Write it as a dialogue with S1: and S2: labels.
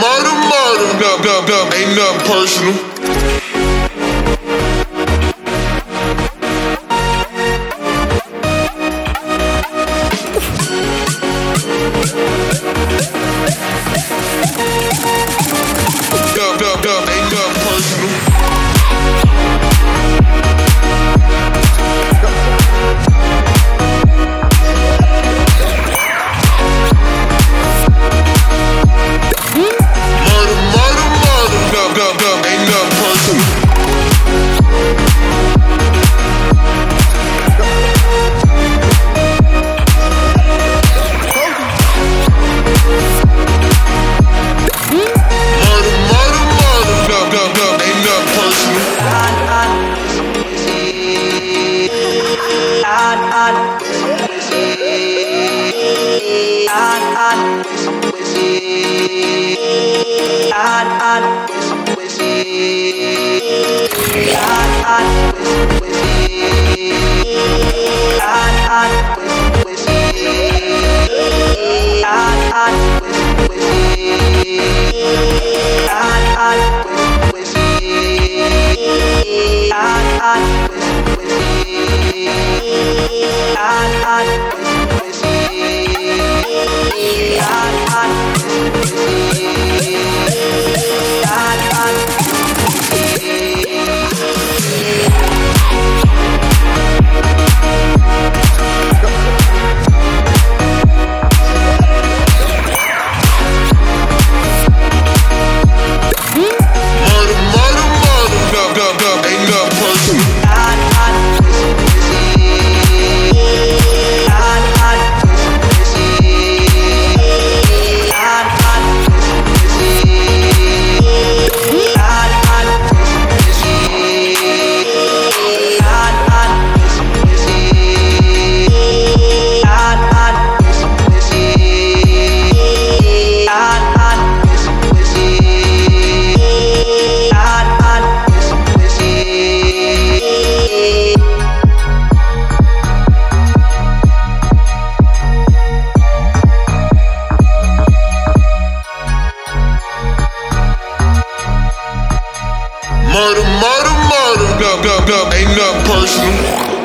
S1: murder, murder. Ain't nothing personal. I, I, ain't no person. ain't nothing personal.